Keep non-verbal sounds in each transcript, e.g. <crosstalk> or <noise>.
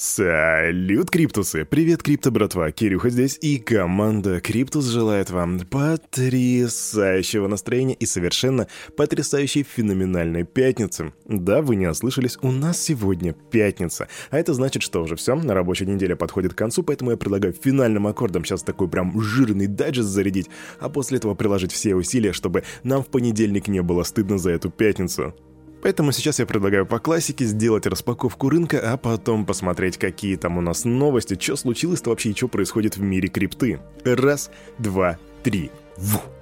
Салют, Криптусы! Привет, Крипто, братва! Кирюха здесь, и команда Криптус желает вам потрясающего настроения и совершенно потрясающей феноменальной пятницы. Да, вы не ослышались, у нас сегодня пятница. А это значит, что уже все, на рабочая неделя подходит к концу, поэтому я предлагаю финальным аккордом сейчас такой прям жирный дайджест зарядить, а после этого приложить все усилия, чтобы нам в понедельник не было стыдно за эту пятницу. Поэтому сейчас я предлагаю по классике сделать распаковку рынка, а потом посмотреть, какие там у нас новости, что случилось-то вообще и что происходит в мире крипты. Раз, два, три. Вух.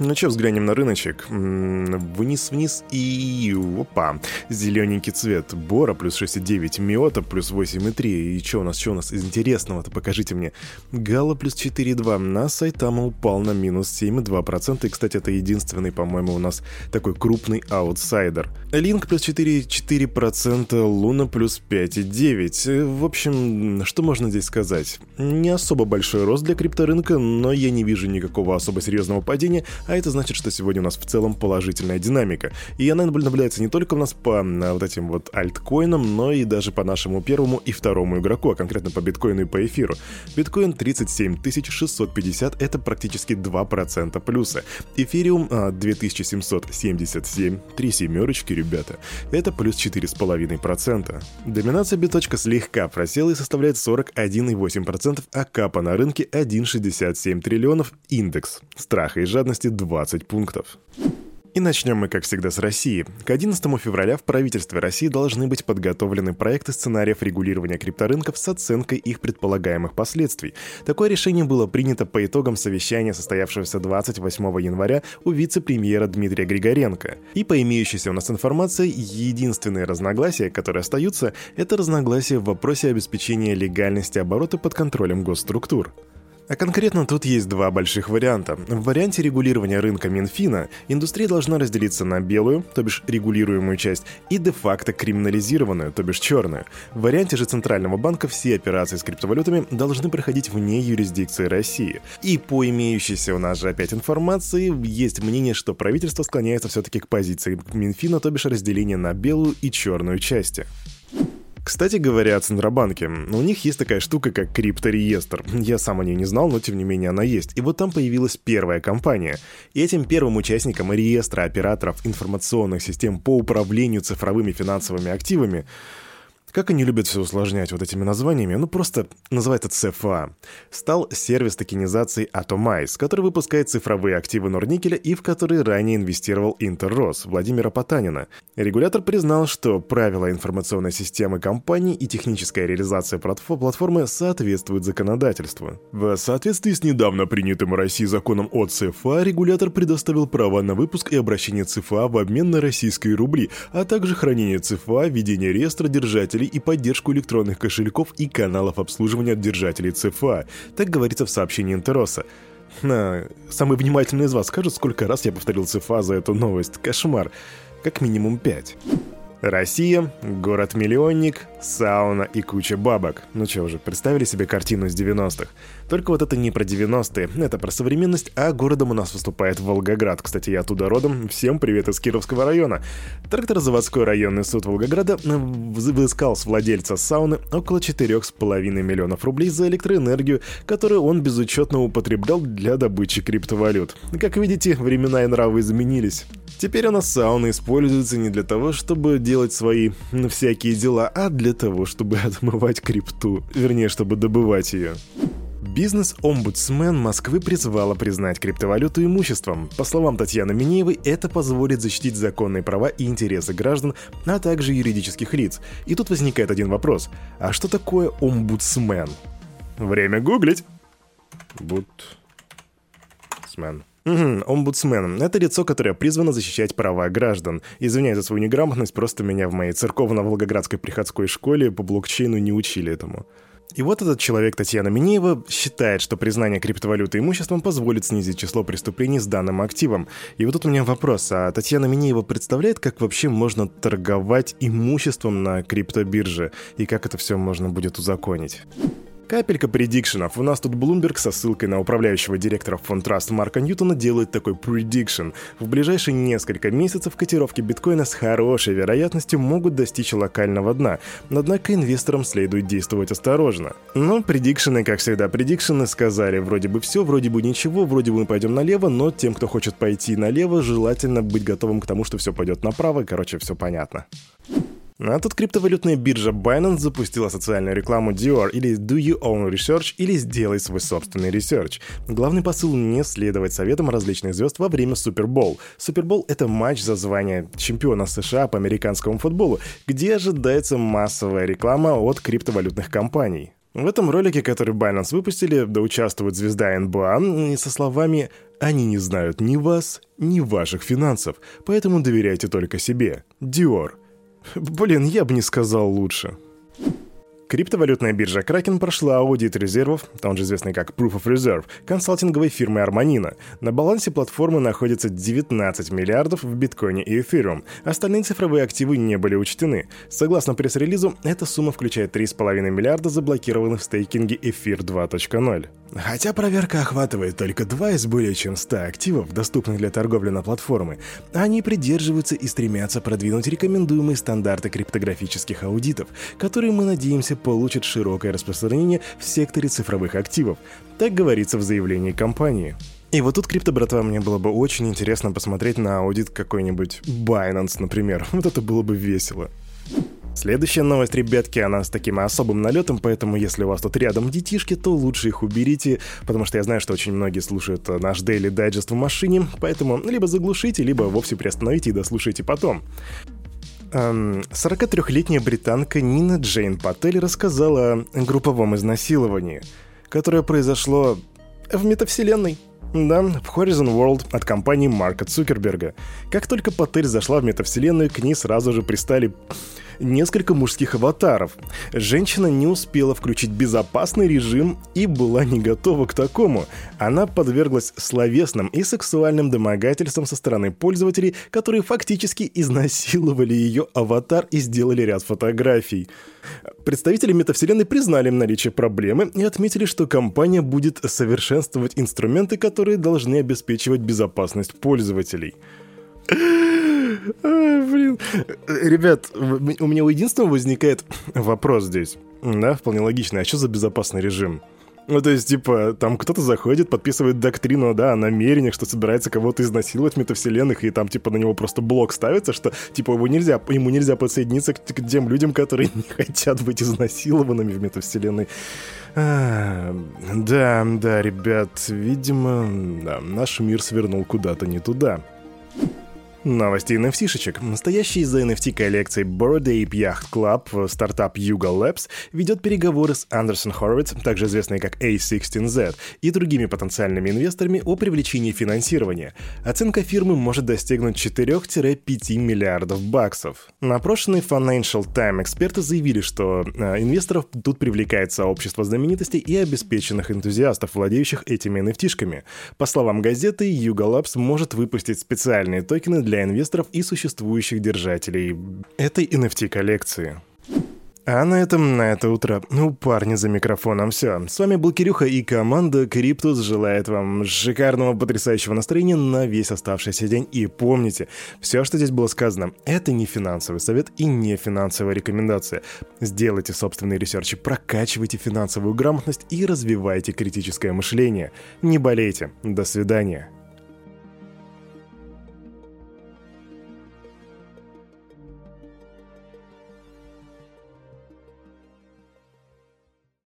Ну что, взглянем на рыночек. Вниз-вниз и... Опа. Зелененький цвет. Бора плюс 6,9. Миота плюс 8,3. И что у нас, что у нас из интересного-то? Покажите мне. Гала плюс 4,2. На Сайтама упал на минус 7,2%. И, кстати, это единственный, по-моему, у нас такой крупный аутсайдер. Линк плюс 4,4%. Луна плюс 5,9. В общем, что можно здесь сказать? Не особо большой рост для крипторынка, но я не вижу никакого особо серьезного падения, а это значит, что сегодня у нас в целом положительная динамика. И она наблюдается не только у нас по вот этим вот альткоинам, но и даже по нашему первому и второму игроку, а конкретно по биткоину и по эфиру. Биткоин 37 650, это практически 2% плюса. Эфириум 2777, три семерочки, ребята, это плюс 4,5%. Доминация биточка слегка просела и составляет 41,8%, а капа на рынке 1,67 триллионов, индекс страха и жадности 20 пунктов. И начнем мы, как всегда, с России. К 11 февраля в правительстве России должны быть подготовлены проекты сценариев регулирования крипторынков с оценкой их предполагаемых последствий. Такое решение было принято по итогам совещания, состоявшегося 28 января у вице-премьера Дмитрия Григоренко. И по имеющейся у нас информации, единственные разногласия, которые остаются, это разногласия в вопросе обеспечения легальности оборота под контролем госструктур. А конкретно тут есть два больших варианта. В варианте регулирования рынка Минфина индустрия должна разделиться на белую, то бишь регулируемую часть, и де-факто криминализированную, то бишь черную. В варианте же Центрального банка все операции с криптовалютами должны проходить вне юрисдикции России. И по имеющейся у нас же опять информации, есть мнение, что правительство склоняется все-таки к позиции Минфина, то бишь разделения на белую и черную части. Кстати говоря о Центробанке, у них есть такая штука, как криптореестр. Я сам о ней не знал, но тем не менее она есть. И вот там появилась первая компания. И этим первым участником реестра операторов информационных систем по управлению цифровыми финансовыми активами как они любят все усложнять вот этими названиями, ну просто называется CFA. Стал сервис токенизации Atomize, который выпускает цифровые активы Норникеля и в который ранее инвестировал Интеррос Владимира Потанина. Регулятор признал, что правила информационной системы компании и техническая реализация платформы соответствуют законодательству. В соответствии с недавно принятым в России законом о ЦФА, регулятор предоставил права на выпуск и обращение ЦФА в обмен на российские рубли, а также хранение ЦФА, ведение реестра держателей пользователей и поддержку электронных кошельков и каналов обслуживания держателей ЦФА, так говорится в сообщении Интероса. На... Самый внимательный из вас скажет, сколько раз я повторил ЦФА за эту новость. Кошмар. Как минимум пять. Россия, город-миллионник, сауна и куча бабок. Ну что уже, представили себе картину из 90-х? Только вот это не про 90-е, это про современность, а городом у нас выступает Волгоград. Кстати, я оттуда родом. Всем привет из Кировского района. Тракторозаводской районный суд Волгограда выискал с владельца сауны около 4,5 миллионов рублей за электроэнергию, которую он безучетно употреблял для добычи криптовалют. Как видите, времена и нравы изменились. Теперь у нас сауна используется не для того, чтобы делать свои всякие дела, а для того, чтобы <laughs> отмывать крипту. Вернее, чтобы добывать ее. Бизнес-омбудсмен Москвы призвала признать криптовалюту имуществом. По словам Татьяны Минеевой, это позволит защитить законные права и интересы граждан, а также юридических лиц. И тут возникает один вопрос. А что такое омбудсмен? Время гуглить. Будсмен. Угу, омбудсмен. Это лицо, которое призвано защищать права граждан. Извиняюсь за свою неграмотность, просто меня в моей церковно-волгоградской приходской школе по блокчейну не учили этому. И вот этот человек, Татьяна Минеева, считает, что признание криптовалюты имуществом позволит снизить число преступлений с данным активом. И вот тут у меня вопрос, а Татьяна Минеева представляет, как вообще можно торговать имуществом на криптобирже? И как это все можно будет узаконить? Капелька предикшенов. У нас тут Bloomberg со ссылкой на управляющего директора фонд Trust Марка Ньютона делает такой предикшн. В ближайшие несколько месяцев котировки биткоина с хорошей вероятностью могут достичь локального дна. Однако инвесторам следует действовать осторожно. Но предикшены, как всегда, предикшены сказали вроде бы все, вроде бы ничего, вроде бы мы пойдем налево, но тем, кто хочет пойти налево, желательно быть готовым к тому, что все пойдет направо. Короче, все понятно. А тут криптовалютная биржа Binance запустила социальную рекламу DYOR или Do Your Own Research или Сделай свой собственный research. Главный посыл не следовать советам различных звезд во время Супербол. Супербол — это матч за звание чемпиона США по американскому футболу, где ожидается массовая реклама от криптовалютных компаний. В этом ролике, который Binance выпустили, да участвует звезда НБА, и со словами «Они не знают ни вас, ни ваших финансов, поэтому доверяйте только себе. Dior». Блин, я бы не сказал лучше. Криптовалютная биржа Kraken прошла аудит резервов, он же известный как Proof of Reserve, консалтинговой фирмы Armanina. На балансе платформы находится 19 миллиардов в биткоине и эфириум. Остальные цифровые активы не были учтены. Согласно пресс-релизу, эта сумма включает 3,5 миллиарда заблокированных в стейкинге эфир 2.0. Хотя проверка охватывает только два из более чем 100 активов, доступных для торговли на платформы, они придерживаются и стремятся продвинуть рекомендуемые стандарты криптографических аудитов, которые, мы надеемся, получат широкое распространение в секторе цифровых активов. Так говорится в заявлении компании. И вот тут, крипто, братва, мне было бы очень интересно посмотреть на аудит какой-нибудь Binance, например. <laughs> Вот это было бы весело. Следующая новость, ребятки, она с таким особым налетом, поэтому если у вас тут рядом детишки, то лучше их уберите, потому что я знаю, что очень многие слушают наш Daily Digest в машине, поэтому либо заглушите, либо вовсе приостановите и дослушайте потом. 43-летняя эм, британка Нина Джейн Паттель рассказала о групповом изнасиловании, которое произошло в метавселенной. Да, в Horizon World от компании Марка Цукерберга. Как только Паттель зашла в метавселенную, к ней сразу же пристали несколько мужских аватаров. Женщина не успела включить безопасный режим и была не готова к такому. Она подверглась словесным и сексуальным домогательствам со стороны пользователей, которые фактически изнасиловали ее аватар и сделали ряд фотографий. Представители метавселенной признали наличие проблемы и отметили, что компания будет совершенствовать инструменты, которые должны обеспечивать безопасность пользователей. Блин. Ребят, у меня у единственного возникает <coughs> вопрос здесь. Да, вполне логично. А что за безопасный режим? Ну, то есть, типа, там кто-то заходит, подписывает доктрину, да, о намерениях, что собирается кого-то изнасиловать в метавселенных, и там, типа, на него просто блок ставится, что, типа, его нельзя, ему нельзя подсоединиться к, к тем людям, которые <laughs> не хотят быть изнасилованными в метавселенной. А, да, да, ребят, видимо, да, наш мир свернул куда-то не туда. Новости NFT-шечек. Настоящий из-за NFT-коллекции Bored Ape Yacht Club стартап Yuga Labs ведет переговоры с Андерсон Хоровиц, также известный как A16Z, и другими потенциальными инвесторами о привлечении финансирования. Оценка фирмы может достигнуть 4-5 миллиардов баксов. На прошлый Financial Time эксперты заявили, что э, инвесторов тут привлекает сообщество знаменитостей и обеспеченных энтузиастов, владеющих этими NFT-шками. По словам газеты, Yuga Labs может выпустить специальные токены для для инвесторов и существующих держателей этой NFT-коллекции. А на этом, на это утро, ну, парни за микрофоном, все. С вами был Кирюха и команда Криптус желает вам шикарного, потрясающего настроения на весь оставшийся день. И помните, все, что здесь было сказано, это не финансовый совет и не финансовая рекомендация. Сделайте собственные research и, прокачивайте финансовую грамотность и развивайте критическое мышление. Не болейте. До свидания.